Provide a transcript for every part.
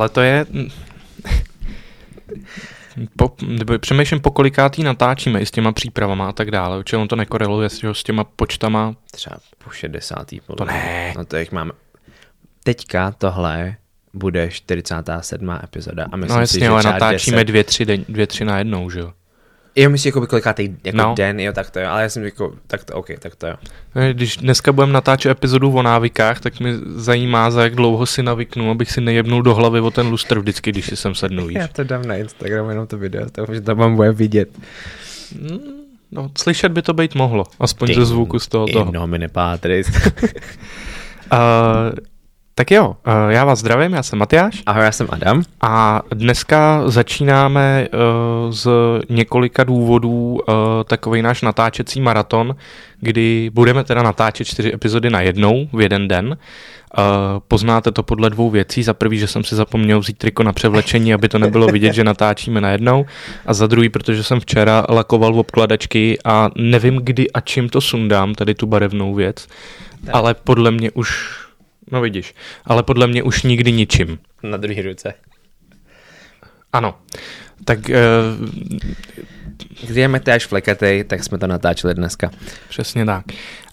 ale to je... Po, nebo přemýšlím, po kolikátý natáčíme i s těma přípravama a tak dále. Určitě on to nekoreluje s, s těma počtama. Třeba po 60. Podle To ne. No to jak máme. Teďka tohle bude 47. epizoda. A myslím No si, jasně, že ale natáčíme 10... dvě tři, den, dvě, tři na jednou, že jo? Jo, myslím, jako kolikátý jako No. den, jo, tak to jo. Ale já jsem jako, tak to, OK, tak to jo. Když dneska budeme natáčet epizodu o návykách, tak mě zajímá, za jak dlouho si navyknu, abych si nejebnul do hlavy o ten lustr vždycky, když si sem sednu, víš. Já to dám na Instagram, jenom to video, to, že to mám bude vidět. No, slyšet by to být mohlo, aspoň ze zvuku z toho. toho. In nomine patris. Uh, tak jo, uh, já vás zdravím, já jsem Matyáš Ahoj, já jsem Adam. a dneska začínáme uh, z několika důvodů uh, takový náš natáčecí maraton, kdy budeme teda natáčet čtyři epizody na jednou v jeden den. Poznáte to podle dvou věcí. Za prvý, že jsem si zapomněl vzít triko na převlečení, aby to nebylo vidět, že natáčíme na jednou. A za druhý, protože jsem včera lakoval obkladačky a nevím, kdy a čím to sundám, tady tu barevnou věc. Tak. Ale podle mě už, no vidíš, ale podle mě už nikdy ničím. Na druhé ruce. Ano. Tak uh, Když je Matyáš flekatej, tak jsme to natáčeli dneska. přesně tak.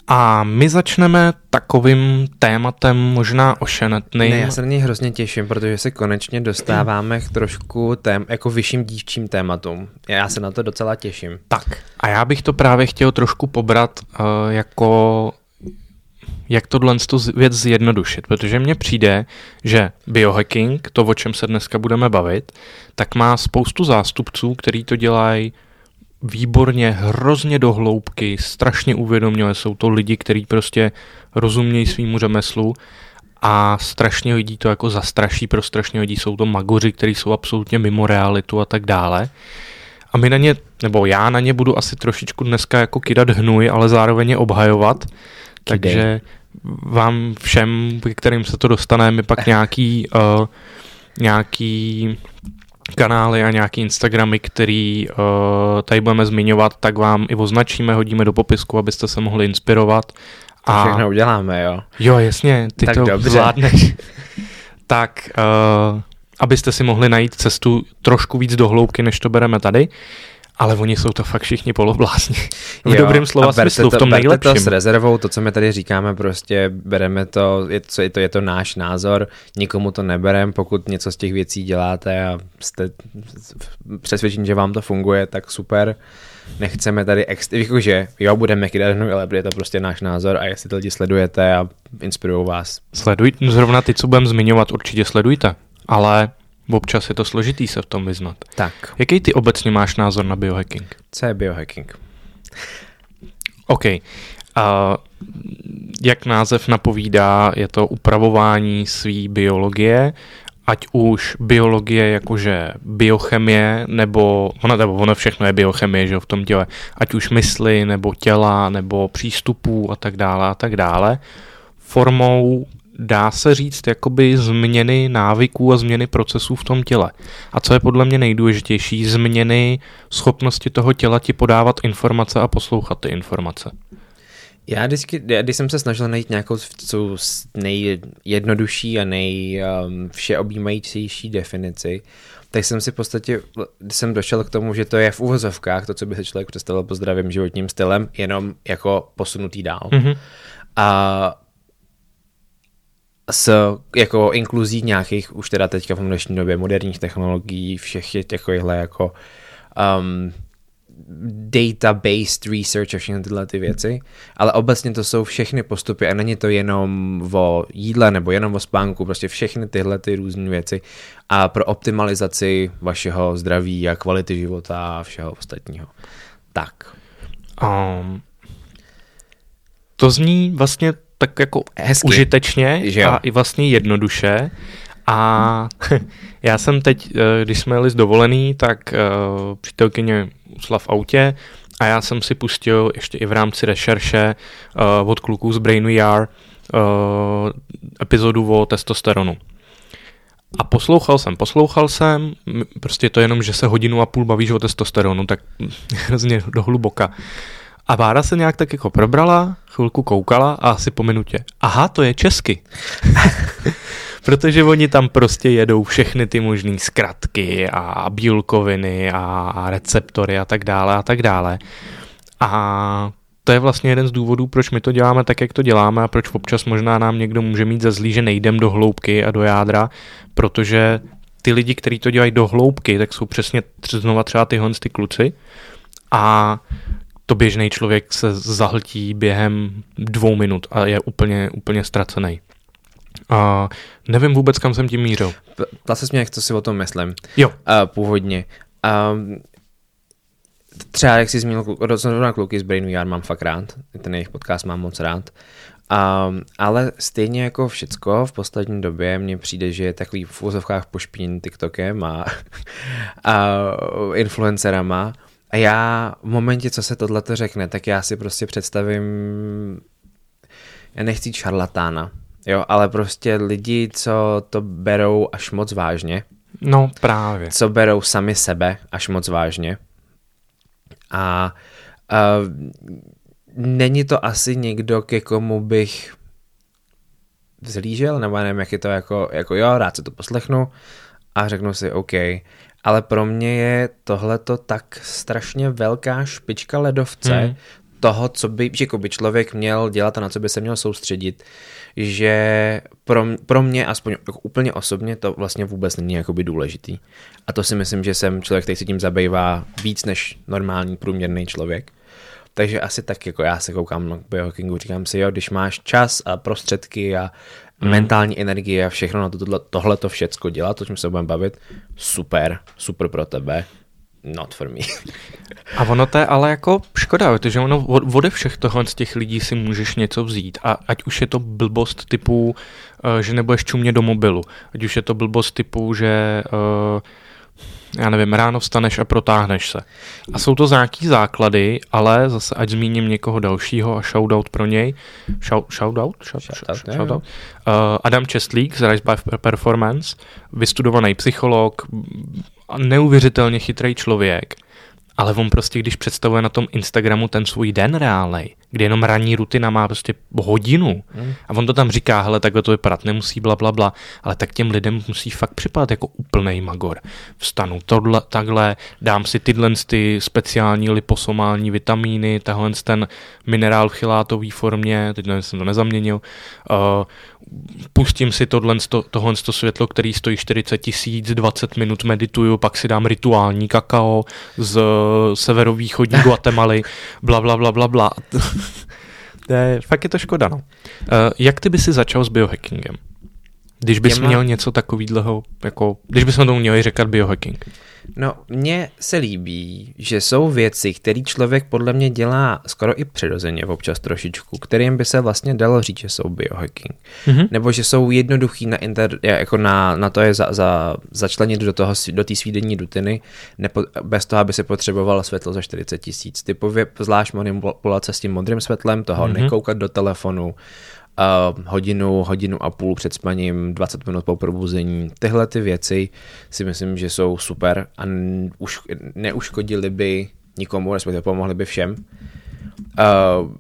A my začneme takovým tématem možná ošenetným. Ne, já se na něj hrozně těším, protože se konečně dostáváme k trošku tém, jako vyšším dívčím tématům. Já se na to docela těším. Tak, a já bych to právě chtěl trošku pobrat uh, jako jak tohle tu věc zjednodušit, protože mně přijde, že biohacking, to, o čem se dneska budeme bavit, tak má spoustu zástupců, který to dělají výborně, hrozně do hloubky, strašně uvědoměle. Jsou to lidi, kteří prostě rozumějí svýmu řemeslu a strašně lidí to jako zastraší, pro strašně lidí jsou to magoři, kteří jsou absolutně mimo realitu a tak dále. A my na ně, nebo já na ně budu asi trošičku dneska jako kydat hnůj, ale zároveň je obhajovat. Takže vám všem, kterým se to dostane, my pak nějaký, uh, nějaký kanály a nějaký Instagramy, který uh, tady budeme zmiňovat, tak vám i označíme, hodíme do popisku, abyste se mohli inspirovat. To všechno uděláme, jo. Jo, jasně, ty Tak to dobře. zvládneš. tak, uh, abyste si mohli najít cestu trošku víc do hloubky, než to bereme tady. Ale oni jsou to fakt všichni poloblázni. V Jo, dobrém slova smyslu, v to, tom berte nejlepším. to s rezervou, to, co my tady říkáme, prostě bereme to, je to, je to, je to náš názor, nikomu to neberem, pokud něco z těch věcí děláte a jste přesvědčení, že vám to funguje, tak super. Nechceme tady, ex, jakože jo, budeme kydat hnůj, ale je to prostě náš názor a jestli to lidi sledujete a inspirují vás. Sleduj, zrovna ty, co budeme zmiňovat, určitě sledujte. Ale občas je to složitý se v tom vyznat. Tak, Jaký ty obecně máš názor na biohacking? co je biohacking? OK. Uh, jak název napovídá, je to upravování své biologie, ať už biologie jakože biochemie, nebo ono, nebo ono všechno je biochemie, že jo, v tom těle, ať už mysli, nebo těla, nebo přístupů a tak dále a tak dále, formou dá se říct jakoby změny návyků a změny procesů v tom těle. A co je podle mě nejdůležitější, změny schopnosti toho těla ti podávat informace a poslouchat ty informace. Já vždycky, já, když jsem se snažil najít nějakou co nejjednodušší a nej um, definici, tak jsem si v podstatě, když jsem došel k tomu, že to je v uvozovkách to, co by se člověk představil po zdravým životním stylem, jenom jako posunutý dál. Mm-hmm. A s jako inkluzí nějakých, už teda teďka v dnešní době, moderních technologií, všech je takovýchhle jako um, data-based research a všechny tyhle ty věci, ale obecně to jsou všechny postupy a není to jenom o jídle nebo jenom o spánku, prostě všechny tyhle ty různé věci a pro optimalizaci vašeho zdraví a kvality života a všeho ostatního. Tak. Um, to zní vlastně tak jako Hezky. užitečně Že jo? a i vlastně jednoduše. A já jsem teď, eh, když jsme jeli z dovolený, tak eh, přítelkyně usla v autě a já jsem si pustil ještě i v rámci rešerše eh, od kluků z Brain VR epizodu o testosteronu. A poslouchal jsem, poslouchal jsem, prostě to jenom, že se hodinu a půl bavíš o testosteronu, tak hrozně do hluboka. A Vára se nějak tak jako probrala, chvilku koukala a asi po minutě. Aha, to je česky. Protože oni tam prostě jedou všechny ty možné zkratky a bílkoviny a, a receptory a tak dále a tak dále. A to je vlastně jeden z důvodů, proč my to děláme tak, jak to děláme a proč občas možná nám někdo může mít za zlý, že nejdem do hloubky a do jádra, protože ty lidi, kteří to dělají do hloubky, tak jsou přesně znova třeba tyhle ty kluci a to běžný člověk se zahltí během dvou minut a je úplně, úplně ztracený. A nevím vůbec, kam jsem tím mířil. Ptal se mě, jak to si o tom myslím. Jo. Uh, původně. Um, třeba, jak jsi zmínil, rozhodná kluky z Brain VR mám fakt rád. Ten jejich podcast mám moc rád. Um, ale stejně jako všecko v poslední době mně přijde, že je takový v úzovkách pošpín TikTokem a, a influencerama. A já v momentě, co se tohle řekne, tak já si prostě představím, já nechci šarlatána, jo, ale prostě lidi, co to berou až moc vážně. No právě. Co berou sami sebe až moc vážně. A uh, není to asi někdo, ke komu bych vzlížel, nebo nevím, jak je to jako, jako jo, rád se to poslechnu a řeknu si OK, ale pro mě je tohleto tak strašně velká špička ledovce hmm. toho, co by, že jako by člověk měl dělat a na co by se měl soustředit, že pro, pro mě, aspoň jako úplně osobně, to vlastně vůbec není jakoby důležitý. A to si myslím, že jsem člověk, který se tím zabývá víc než normální průměrný člověk. Takže asi tak jako já se koukám na biohackingu, říkám si, jo, když máš čas a prostředky a mm. mentální energie a všechno na to, tohle, to všecko dělat, to, čím se budeme bavit, super, super pro tebe, not for me. A ono to je ale jako škoda, protože ono ode všech tohle z těch lidí si můžeš něco vzít. A ať už je to blbost typu, uh, že nebudeš čumě do mobilu, ať už je to blbost typu, že uh, já nevím, ráno vstaneš a protáhneš se. A jsou to nějaký základy, ale zase ať zmíním někoho dalšího a shoutout pro něj. Shout, shoutout? Shout, shoutout, shout, shoutout. Uh, Adam Čestlík z Rise by Performance, vystudovaný psycholog, neuvěřitelně chytrý člověk ale on prostě, když představuje na tom Instagramu ten svůj den reálnej, kdy jenom ranní rutina má prostě hodinu hmm. a on to tam říká, hele, takhle to vypadat nemusí, bla, bla, bla, ale tak těm lidem musí fakt připadat jako úplný magor. Vstanu tohle, takhle, dám si tyhle ty speciální liposomální vitamíny, tahle ten minerál v chylátové formě, teď nevím, jsem to nezaměnil, uh, pustím si tohle, tohle světlo, který stojí 40 tisíc, 20 minut medituju, pak si dám rituální kakao z severovýchodní Guatemaly, bla, bla, bla, bla, bla. je, fakt je to škoda, no. Uh, jak ty by si začal s biohackingem? Když bys Těma... měl něco takového, jako, když bychom tomu měli říkat biohacking. No, mně se líbí, že jsou věci, které člověk podle mě dělá skoro i přirozeně občas trošičku, kterým by se vlastně dalo říct, že jsou biohacking. Mm-hmm. Nebo že jsou jednoduchý na, inter, jako na, na to je za, za, začlenit do toho, do té svídení dutiny, nepo, bez toho, aby se potřeboval světlo za 40 tisíc. Typově zvlášť manipulace s tím modrým světlem, toho mm-hmm. nekoukat do telefonu, uh, hodinu, hodinu a půl před spaním, 20 minut po probuzení. Tyhle ty věci si myslím, že jsou super a už neuškodili by nikomu, respektive pomohli by všem. Uh,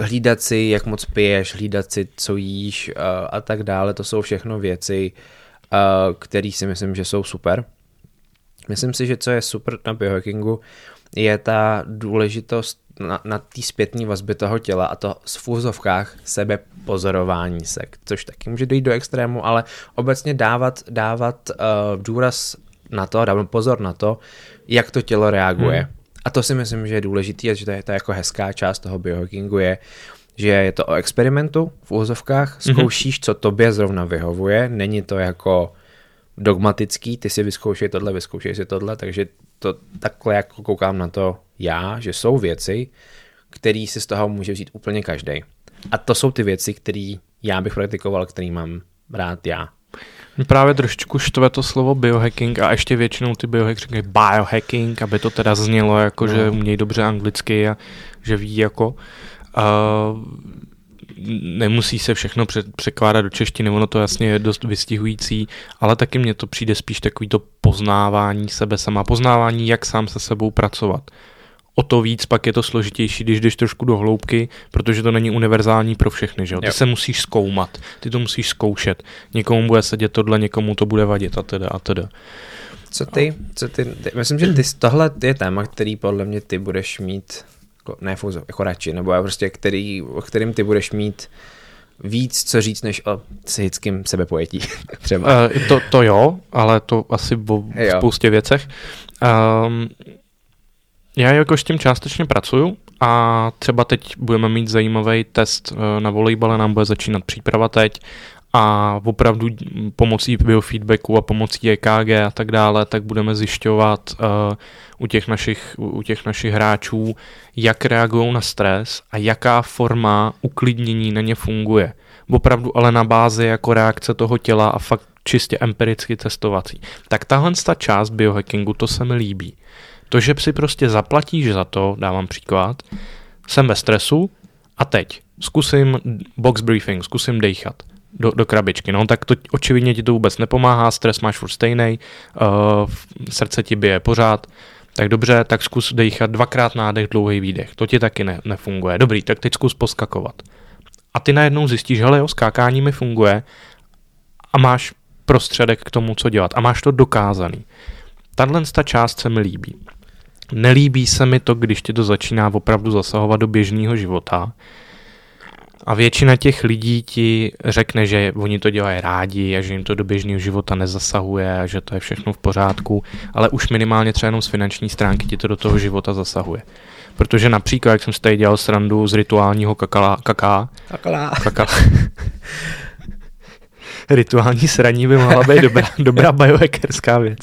hlídat si, jak moc piješ, hlídat si, co jíš uh, a tak dále, to jsou všechno věci, uh, které si myslím, že jsou super. Myslím si, že co je super na biohackingu, je ta důležitost na, na té zpětné vazby toho těla a to v fúzovkách sebe pozorování se, což taky může dojít do extrému, ale obecně dávat, dávat uh, důraz na to, dávat pozor na to, jak to tělo reaguje. Hmm. A to si myslím, že je důležité, a že to je ta jako hezká část toho biohackingu je, že je to o experimentu v úzovkách, mhm. zkoušíš, co tobě zrovna vyhovuje, není to jako dogmatický, ty si vyzkoušej tohle, vyzkoušej si tohle, takže to takhle jako koukám na to já, že jsou věci, které si z toho může vzít úplně každý. A to jsou ty věci, které já bych praktikoval, který mám rád já. Právě trošičku štve to slovo biohacking a ještě většinou ty biohack říkají biohacking, aby to teda znělo jako, no. že umějí dobře anglicky a že ví jako. Uh, nemusí se všechno překládat do češtiny, ono to jasně je dost vystihující, ale taky mně to přijde spíš takový to poznávání sebe sama, poznávání, jak sám se sebou pracovat. O to víc pak je to složitější, když jdeš trošku do hloubky, protože to není univerzální pro všechny. Že? Ty Jo. se musíš zkoumat, ty to musíš zkoušet. Někomu bude sedět tohle, někomu to bude vadit a teda a teda. Co ty? Co ty, ty myslím, že ty, tohle je téma, který podle mě ty budeš mít, jako, ne fouzo, jako radši, nebo prostě, který, o kterým ty budeš mít víc co říct, než o psychickém sebepojetí třeba. Uh, to, to jo, ale to asi o Jo. spoustě věcech. Um, já jakož s tím částečně pracuju a třeba teď budeme mít zajímavý test eh, na volejbale, nám bude začínat příprava teď a opravdu pomocí biofeedbacku a pomocí EKG a tak dále, tak budeme zjišťovat uh, u, těch našich, u těch našich hráčů, jak reagují na stres a jaká forma uklidnění na ně funguje. Opravdu ale na bázi jako reakce toho těla a fakt čistě empiricky testovací. Tak tahle ta část biohackingu, to se mi líbí. To, že si prostě zaplatíš za to, dávám příklad, jsem ve stresu a teď zkusím box briefing, zkusím dechat do, do krabičky. No tak to očividně ti to vůbec nepomáhá, stres máš furt stejný, uh, srdce ti bije pořád, tak dobře, tak zkus dechat dvakrát nádech, dlouhý výdech. To ti taky ne, nefunguje. Dobrý, tak teď zkus poskakovat. A ty najednou zjistíš, hele jo, skákání mi funguje a máš prostředek k tomu, co dělat. A máš to dokázaný. Tahle ta část se mi líbí. Nelíbí se mi to, když ti to začíná opravdu zasahovat do běžného života. A většina těch lidí ti řekne, že oni to dělají rádi a že jim to do běžného života nezasahuje a že to je všechno v pořádku, ale už minimálně třeba jenom z finanční stránky ti to do toho života zasahuje. Protože například, jak jsem si tady dělal srandu z rituálního kakala, kaká, Takhle. kakala, rituální sraní by mohla být dobrá, dobrá biohackerská věc.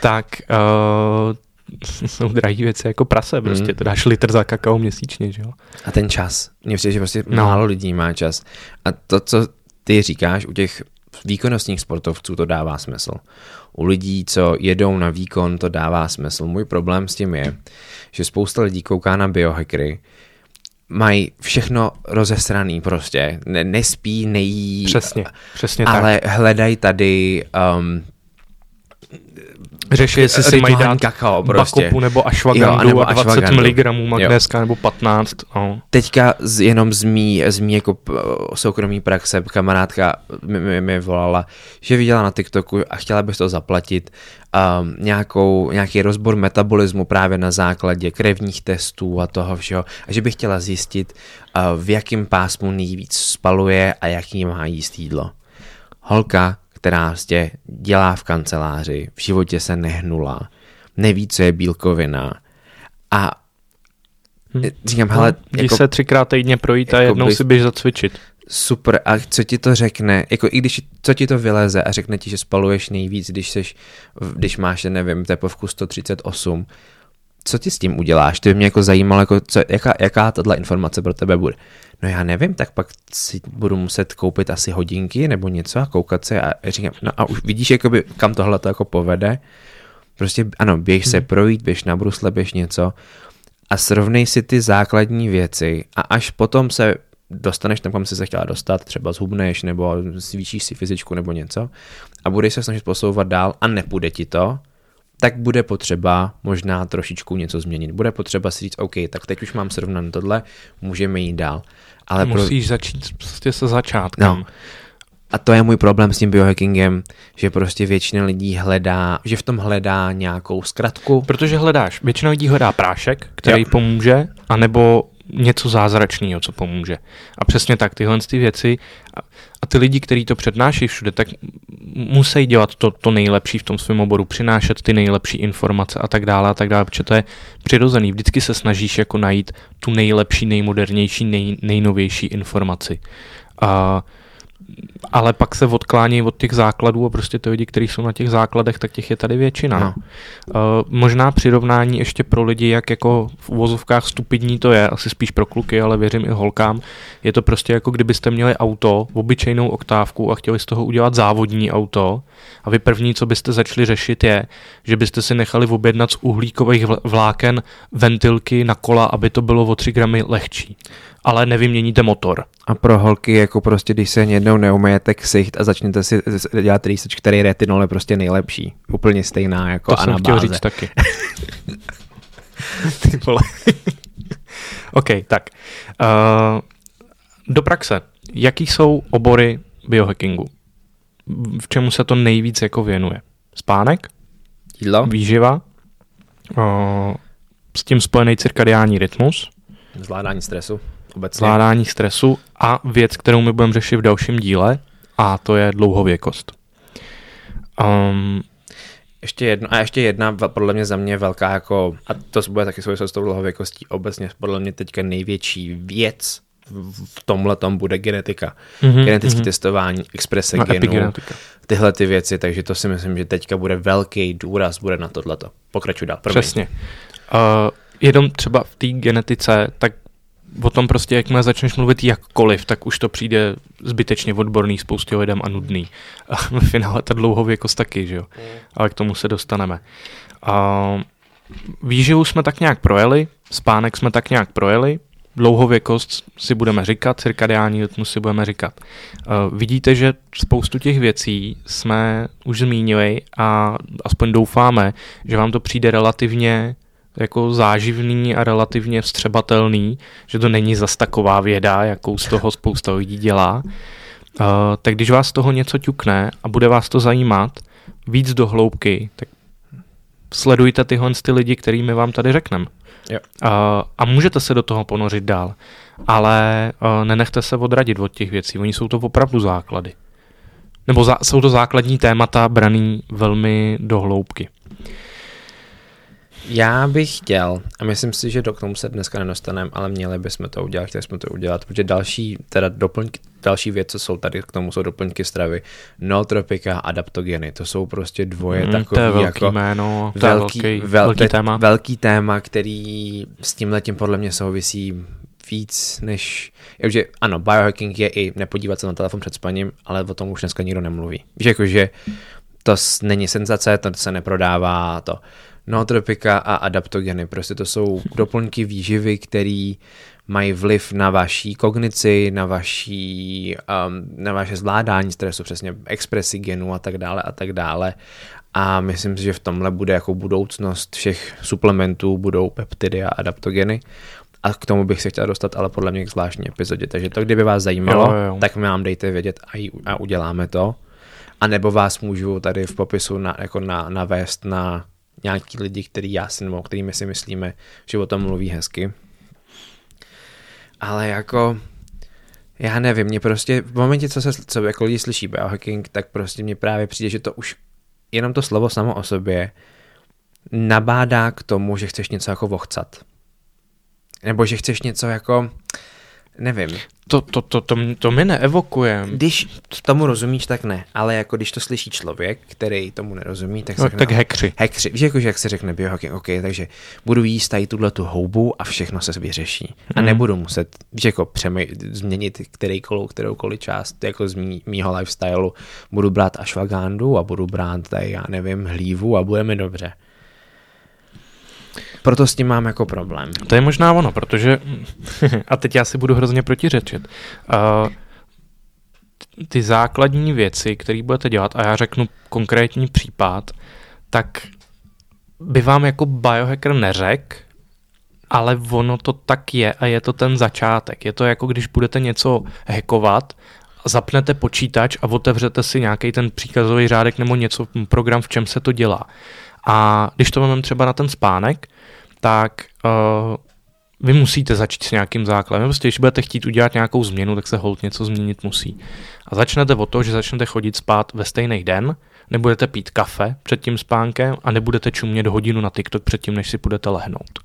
Tak uh, jsou drahé věci jako prase, prostě Mm. to dáš litr za kakao měsíčně, že jo? A ten čas. Mně přijde, že prostě No. málo lidí má čas. A to, co ty říkáš, u těch výkonnostních sportovců to dává smysl. U lidí, co jedou na výkon, to dává smysl. Můj problém s tím je, že spousta lidí kouká na biohackery, mají všechno rozesraný prostě. Ne, nespí, nejí, Přesně, přesně tak. ale hledají tady um, Řeší, jestli si mají dát kakao prostě. bakopu nebo ashwagandu Jo, anebo a 20 ashwagandu. mg magnéska nebo 15. No. Teďka z, jenom z mý, z mý jako soukromý praxe kamarádka mi, mi, mi volala, že viděla na TikToku a chtěla bys to zaplatit um, nějakou, nějaký rozbor metabolismu právě na základě krevních testů a toho všeho a že by chtěla zjistit, uh, v jakém pásmu nejvíc spaluje a jaký má jíst jídlo. Holka, která prostě dělá v kanceláři, v životě se nehnula, neví, co je bílkovina. A říkám, hele, Jdi jako, se třikrát týdně projít a jako jednou bys- si běž zacvičit. super, a co ti to řekne, jako i když, co ti to vyleze a řekne ti, že spaluješ nejvíc, když, seš, když máš, nevím, tepovku 138, co ti s tím uděláš? To by mě jako zajímalo, jako co, jaká, jaká tato informace pro tebe bude. No já nevím, tak pak si budu muset koupit asi hodinky nebo něco a koukat se a říkám, no a už vidíš, jakoby, kam tohle to jako povede. Prostě ano, běž se projít, běž na brusle, běž něco a srovnej si ty základní věci a až potom se dostaneš tam, kam jsi se chtěla dostat, třeba zhubneš nebo zvýšíš si fyzičku nebo něco a budeš se snažit posouvat dál a nepůjde ti to, tak bude potřeba možná trošičku něco změnit. Bude potřeba si říct, OK, tak teď už mám srovnané tohle, můžeme jít dál. Ale pro... Musíš začít prostě se začátkem. No. A to je můj problém s tím biohackingem, že prostě většina lidí hledá, že v tom hledá nějakou zkratku. Protože hledáš, většina lidí hledá prášek, který Jo. pomůže, anebo něco zázračného, co pomůže. A přesně tak, tyhle ty věci a, a ty lidi, kteří to přednáší všude, tak musí dělat to, to nejlepší v tom svém oboru, přinášet ty nejlepší informace a tak dále a tak dále, protože to je přirozený. Vždycky se snažíš jako najít tu nejlepší, nejmodernější, nej, nejnovější informaci. A ale pak se odklání od těch základů a prostě ty lidi, kteří jsou na těch základech, tak těch je tady většina. No. Uh, možná přirovnání ještě pro lidi, jak jako v uvozovkách stupidní to je, asi spíš pro kluky, ale věřím i holkám, je to prostě jako kdybyste měli auto, obyčejnou oktávku a chtěli z toho udělat závodní auto a vy první, co byste začali řešit je, že byste si nechali objednat z uhlíkových vl- vláken ventilky na kola, aby to bylo o 3 gramy lehčí. Ale nevyměníte motor. A pro holky, jako prostě, když se jednou neumejete ksicht a začnete si dělat research, který retinol je prostě nejlepší. Úplně stejná jako To jsem chtěl říct taky. Ty vole. OK, tak. Uh, do praxe. Jaký jsou obory biohackingu? V čemu se to nejvíc jako věnuje? Spánek? Jídlo? Výživa? Uh, s tím spojený cirkadiální rytmus? Zvládání stresu obecně. Zvládání stresu a věc, kterou my budeme řešit v dalším díle, a to je dlouhověkost. Um, ještě jedno, a ještě jedna, podle mě za mě velká jako, a to bude taky souvislost s tou dlouhověkostí, obecně podle mě teďka největší věc v tomhle tom bude genetika. Mm-hmm, Genetické mm-hmm. testování, exprese no, genů, tyhle ty věci, takže to si myslím, že teďka bude velký důraz, bude na tohleto. Pokračuj dál. Promiň. Přesně. Uh, jenom třeba v té genetice, tak o tom prostě, jakmile začneš mluvit jakkoliv, tak už to přijde zbytečně odborný spoustě lidem a nudný. A v finále ta dlouhověkost taky, že jo. Mm. Ale k tomu se dostaneme. A výživu jsme tak nějak projeli, spánek jsme tak nějak projeli, dlouhověkost si budeme říkat, cirkadiální rytmus si budeme říkat. Uh, vidíte, že spoustu těch věcí jsme už zmínili a aspoň doufáme, že vám to přijde relativně jako záživný a relativně vstřebatelný, že to není zas taková věda, jakou z toho spousta lidí dělá. Uh, tak když vás toho něco ťukne a bude vás to zajímat víc do hloubky, tak sledujte tyhle ty lidi, kterými vám tady řekneme. Jo. Uh, a můžete se do toho ponořit dál, ale uh, nenechte se odradit od těch věcí, oni jsou to opravdu základy. Nebo za, jsou to základní témata braný velmi do hloubky. Já bych chtěl, a myslím si, že do k tomu se dneska nedostaneme, ale měli bychom to udělat, chtěli jsme to udělat, protože další, teda doplňky, další věc, co jsou tady k tomu, jsou doplňky stravy, nootropika, adaptogeny, to jsou prostě dvoje mm, takové to je velký jako jméno, to velký, je velký, vel, velký téma. Velký téma, který s tím letím podle mě souvisí víc než, že ano, biohacking je i nepodívat se na telefon před spaním, ale o tom už dneska nikdo nemluví. Že jakože to není senzace, to se neprodává, to nootropika a adaptogeny. Prostě to jsou doplňky výživy, které mají vliv na vaší kognici, na, vaší, um, na vaše zvládání stresu, přesně expresi genů a tak dále a tak dále. A myslím si, že v tomhle bude jako budoucnost všech suplementů, budou peptidy a adaptogeny. A k tomu bych se chtěl dostat, ale podle mě k zvláštní epizodě. Takže to, kdyby vás zajímalo, jo, jo. tak mi nám dejte vědět a, a uděláme to. A nebo vás můžu tady v popisu na, jako na, navést na nějaký lidi, který já si, nebo kterými si myslíme, že o tom mluví hezky. Ale jako, já nevím, mě prostě v momentě, co se co jako lidi slyší biohacking, tak prostě mě právě přijde, že to už jenom to slovo samo o sobě nabádá k tomu, že chceš něco jako vochcat. Nebo že chceš něco jako, nevím. To, to, to, to, to mi neevokuje. Když tomu rozumíš, tak ne. Ale jako když to slyší člověk, který tomu nerozumí, tak se no, tak hekři. Hekři. Víš, jako, že jak se řekne biohacking, OK, takže budu jíst tady tuhle tu houbu a všechno se vyřeší. A hmm. nebudu muset, víš, jako přemý, změnit kterýkoliv, kteroukoliv část jako z mý, mýho lifestylu. Budu brát ashwagandu a budu brát tady, já nevím, hlívu a budeme dobře. Proto s tím mám jako problém. To je možná ono, protože, a teď já si budu hrozně protiřečit, ty základní věci, které budete dělat, a já řeknu konkrétní případ, tak by vám jako biohacker neřekl, ale ono to tak je a je to ten začátek. Je to jako když budete něco hackovat, zapnete počítač a otevřete si nějaký ten příkazový řádek nebo něco, program, v čem se to dělá. A když to máme třeba na ten spánek, tak uh, vy musíte začít s nějakým základem. Prostě, když budete chtít udělat nějakou změnu, tak se hold něco změnit musí. A začnete od toho, že začnete chodit spát ve stejný den, nebudete pít kafe před tím spánkem a nebudete čumět hodinu na TikTok předtím, než si budete lehnout.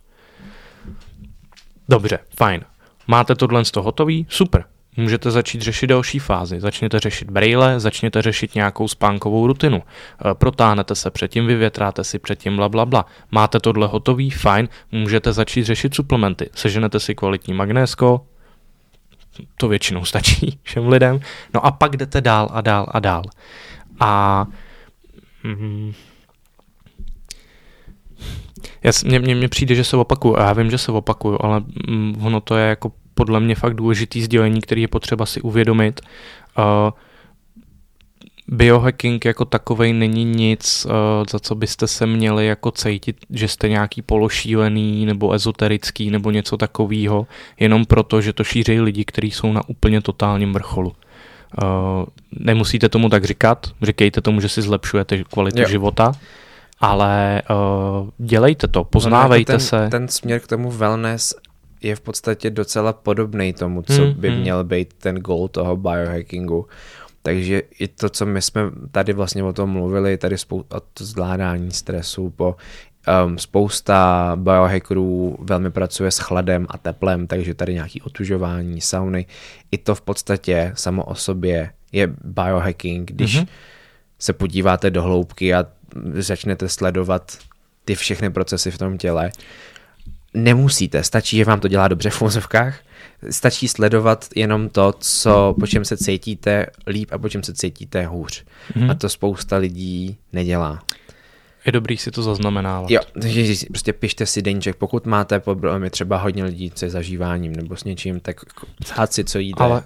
Dobře, fajn. Máte tohle z toho hotový? Super můžete začít řešit další fázi. Začněte řešit braille, začněte řešit nějakou spánkovou rutinu. E, protáhnete se předtím, vyvětráte si předtím, bla, bla, bla. Máte tohle hotový, fajn, můžete začít řešit suplementy. Seženete si kvalitní magnésko, to většinou stačí všem lidem. No a pak jdete dál a dál a dál. A mm, mně, mně, přijde, že se opakuju. Já vím, že se opakuju, ale mm, ono to je jako podle mě fakt důležitý sdělení, který je potřeba si uvědomit. Uh, biohacking jako takovej není nic, uh, za co byste se měli jako cítit, že jste nějaký pološílený nebo ezoterický nebo něco takového, jenom proto, že to šíří lidi, kteří jsou na úplně totálním vrcholu. Uh, nemusíte tomu tak říkat, říkejte tomu, že si zlepšujete kvalitu jo. života, ale uh, dělejte to, poznávejte no, ten, se. Ten směr k tomu wellness je v podstatě docela podobný tomu, co hmm, by hmm. měl být ten goal toho biohackingu. Takže i to, co my jsme tady vlastně o tom mluvili, tady spou- o to zvládání stresu, po um, spousta biohackerů velmi pracuje s chladem a teplem, takže tady nějaký otužování, sauny, i to v podstatě samo o sobě je biohacking, když mm-hmm. se podíváte do hloubky a začnete sledovat ty všechny procesy v tom těle. Nemusíte, stačí, že vám to dělá dobře v úzovkách, stačí sledovat jenom to, co, po čem se cítíte líp a po čem se cítíte hůř. Mm-hmm. A to spousta lidí nedělá. Je dobrý si to zaznamenávat. Jo, takže prostě pište si deníček, pokud máte problémy třeba hodně lidí se zažíváním nebo s něčím, tak psát si, co jíte. Ale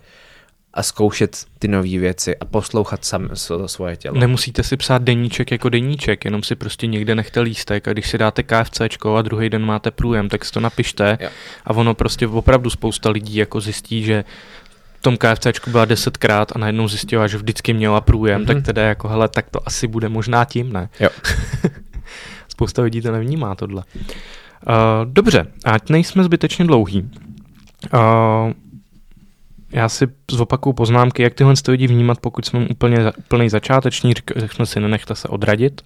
a zkoušet ty nové věci a poslouchat sam svoje tělo. Nemusíte si psát deníček jako deníček, jenom si prostě někde nechte lístek a když si dáte KFC a druhý den máte průjem, tak si to napište jo. a ono prostě opravdu spousta lidí jako zjistí, že v tom KFC byla desetkrát a najednou zjistila, že vždycky měla průjem, mm-hmm. tak mhm. teda jako hele, tak to asi bude možná tím, ne? Jo. spousta lidí to nevnímá tohle. Uh, dobře, ať nejsme zbytečně dlouhý. Uh, já si zopakuju poznámky, jak tyhle lidi vnímat, pokud jsme úplně úplný začáteční, řeknu si, nenechte se odradit.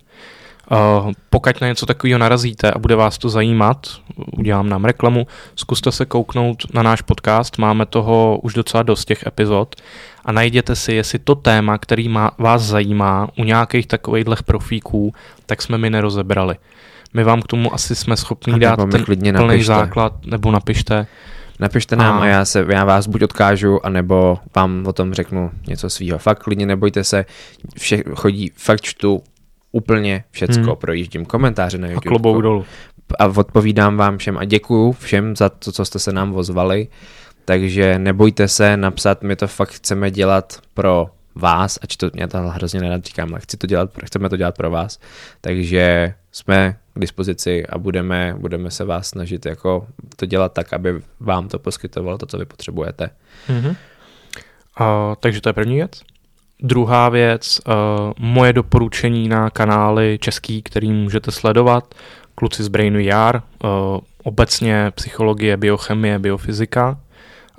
Uh, pokud na něco takového narazíte a bude vás to zajímat, udělám nám reklamu, zkuste se kouknout na náš podcast, máme toho už docela dost těch epizod a najděte si, jestli to téma, který má, vás zajímá u nějakých takovýchhle profíků, tak jsme mi nerozebrali. My vám k tomu asi jsme schopni dát ten plný základ, nebo napište. Napište nám a, a já, se, já vás buď odkážu, anebo vám o tom řeknu něco svýho. Fakt klidně nebojte se, vše, chodí, fakt čtu úplně všecko, hmm. projíždím komentáře na YouTube. A klobouk dolů. A odpovídám vám všem a děkuju všem za to, co jste se nám ozvali. Takže nebojte se napsat, my to fakt chceme dělat pro vás, ač to, já to hrozně nerad říkám, ale chci to dělat, chceme to dělat pro vás. Takže jsme k dispozici a budeme, budeme se vás snažit jako to dělat tak, aby vám to poskytovalo to, co vy potřebujete. Mm-hmm. Uh, takže to je první věc. Druhá věc, uh, moje doporučení na kanály český, který můžete sledovat, kluci z Brain VR, uh, obecně psychologie, biochemie, biofyzika,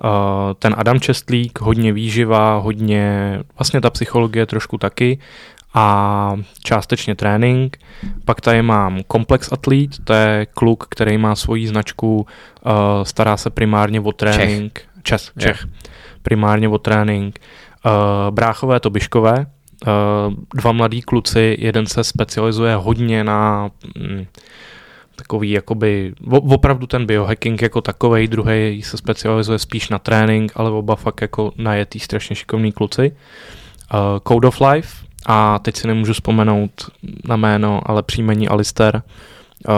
Uh, ten Adam Čestlík, hodně výživa, hodně, vlastně ta psychologie trošku taky a částečně trénink. Pak tady mám Complex Athlete, to je kluk, který má svoji značku, uh, stará se primárně o trénink. Čech. Čes, Čech. Yeah. Primárně o trénink. Uh, bráchové to Biškové, uh, dva mladí kluci, jeden se specializuje hodně na mm, takový jakoby, opravdu ten biohacking jako takovej, druhý se specializuje spíš na trénink, ale oba fakt jako najetý strašně šikovní kluci. Uh, Code of Life, a teď si nemůžu vzpomenout na jméno, ale příjmení Alister, uh,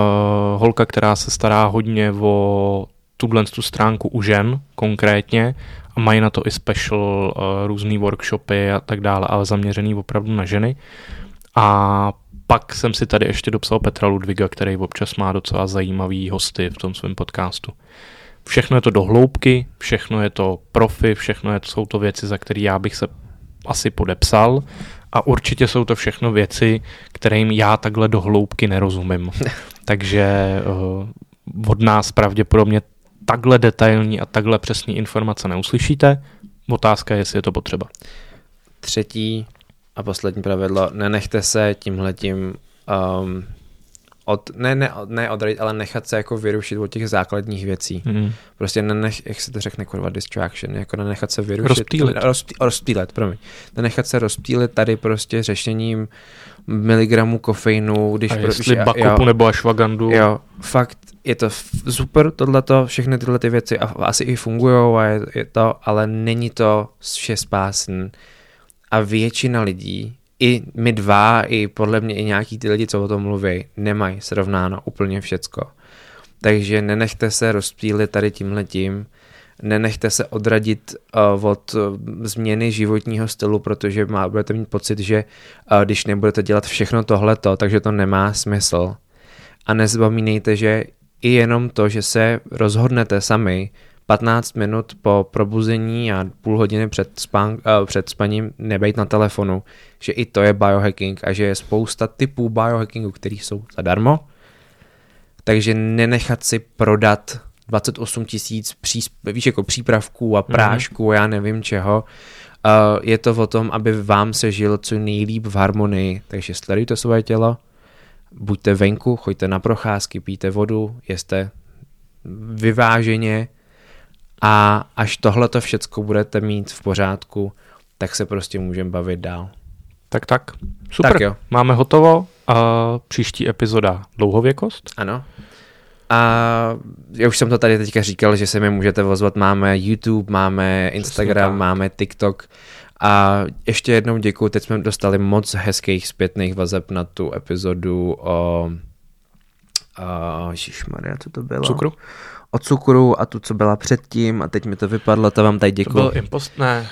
holka, která se stará hodně o tuhle tu stránku u žen konkrétně a mají na to i special uh, různé workshopy a tak dále, ale zaměřený opravdu na ženy. A pak jsem si tady ještě dopsal Petra Ludviga, který občas má docela zajímavý hosty v tom svém podcastu. Všechno je to do hloubky, všechno je to profi, všechno je to, jsou to věci, za které já bych se asi podepsal a určitě jsou to všechno věci, kterým já takhle do hloubky nerozumím. Takže uh, od nás pravděpodobně takhle detailní a takhle přesní informace neuslyšíte. Otázka je, jestli je to potřeba. Třetí a poslední pravidlo, nenechte se tímhletím um, od, ne, ne, ne odradit, ale nechat se jako vyrušit od těch základních věcí. Mm. Prostě nenech, jak se to řekne, kurva, distraction, jako nenechat se vyrušit. Rozptýlit. Rozptý, rozptýlit, promiň. Nenechat se rozptýlit tady prostě řešením miligramů kofeinu, když... A jestli pro, bakopu jo, nebo ashwagandu. Jo, fakt je to super tohleto, všechny tyhle ty věci a asi i fungují a je, je to, ale není to vše spásný. A většina lidí i my dva, i podle mě i nějaký ty lidi, co o tom mluví, nemají srovnáno úplně všecko. Takže nenechte se rozptýlit tady tímhle tím. nenechte se odradit uh, od uh, změny životního stylu, protože má, budete mít pocit, že uh, když nebudete dělat všechno tohleto, takže to nemá smysl. A nezapomínejte, že i jenom to, že se rozhodnete sami 15 minut po probuzení a půl hodiny před, spán, uh, před spaním nebejt na telefonu, že i to je biohacking a že je spousta typů biohackingu, který jsou zadarmo. Takže nenechat si prodat 28 tisíc víš, jako přípravků a mhm. prášků mm-hmm. já nevím čeho. Uh, je to o tom, aby vám se žilo co nejlíp v harmonii, takže sledujte svoje tělo, buďte venku, choďte na procházky, pijte vodu, jeste vyváženě a až tohle to všecko budete mít v pořádku, tak se prostě můžeme bavit dál. Tak tak, super, tak jo. máme hotovo a příští epizoda dlouhověkost. Ano. A já už jsem to tady teďka říkal, že se mi můžete vozvat. Máme YouTube, máme Instagram, máme TikTok. A ještě jednou děkuji, teď jsme dostali moc hezkých zpětných vazeb na tu epizodu o... o Maria, co to bylo? Cukru? O cukru a tu, co byla předtím a teď mi to vypadlo, to vám tady děkuji. To byl impost, ne,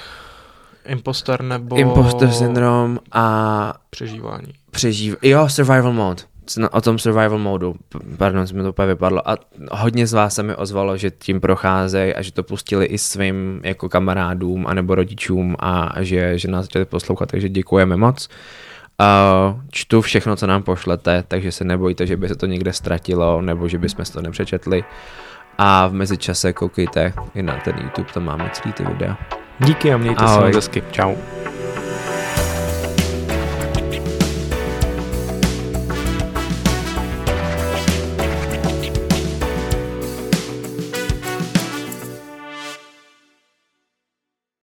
impostor nebo... Impostor syndrom a... Přežívání. Přežív... Jo, survival mode o tom survival modu, pardon, mi to úplně vypadlo, a hodně z vás se mi ozvalo, že tím procházejí a že to pustili i svým jako kamarádům anebo rodičům a že, že nás začali poslouchat, takže děkujeme moc. Uh, čtu všechno, co nám pošlete, takže se nebojte, že by se to někde ztratilo nebo že bychom to nepřečetli. A v mezičase koukejte i na ten YouTube, tam máme celý ty videa. Díky a mějte Ahoj. se hezky. Čau.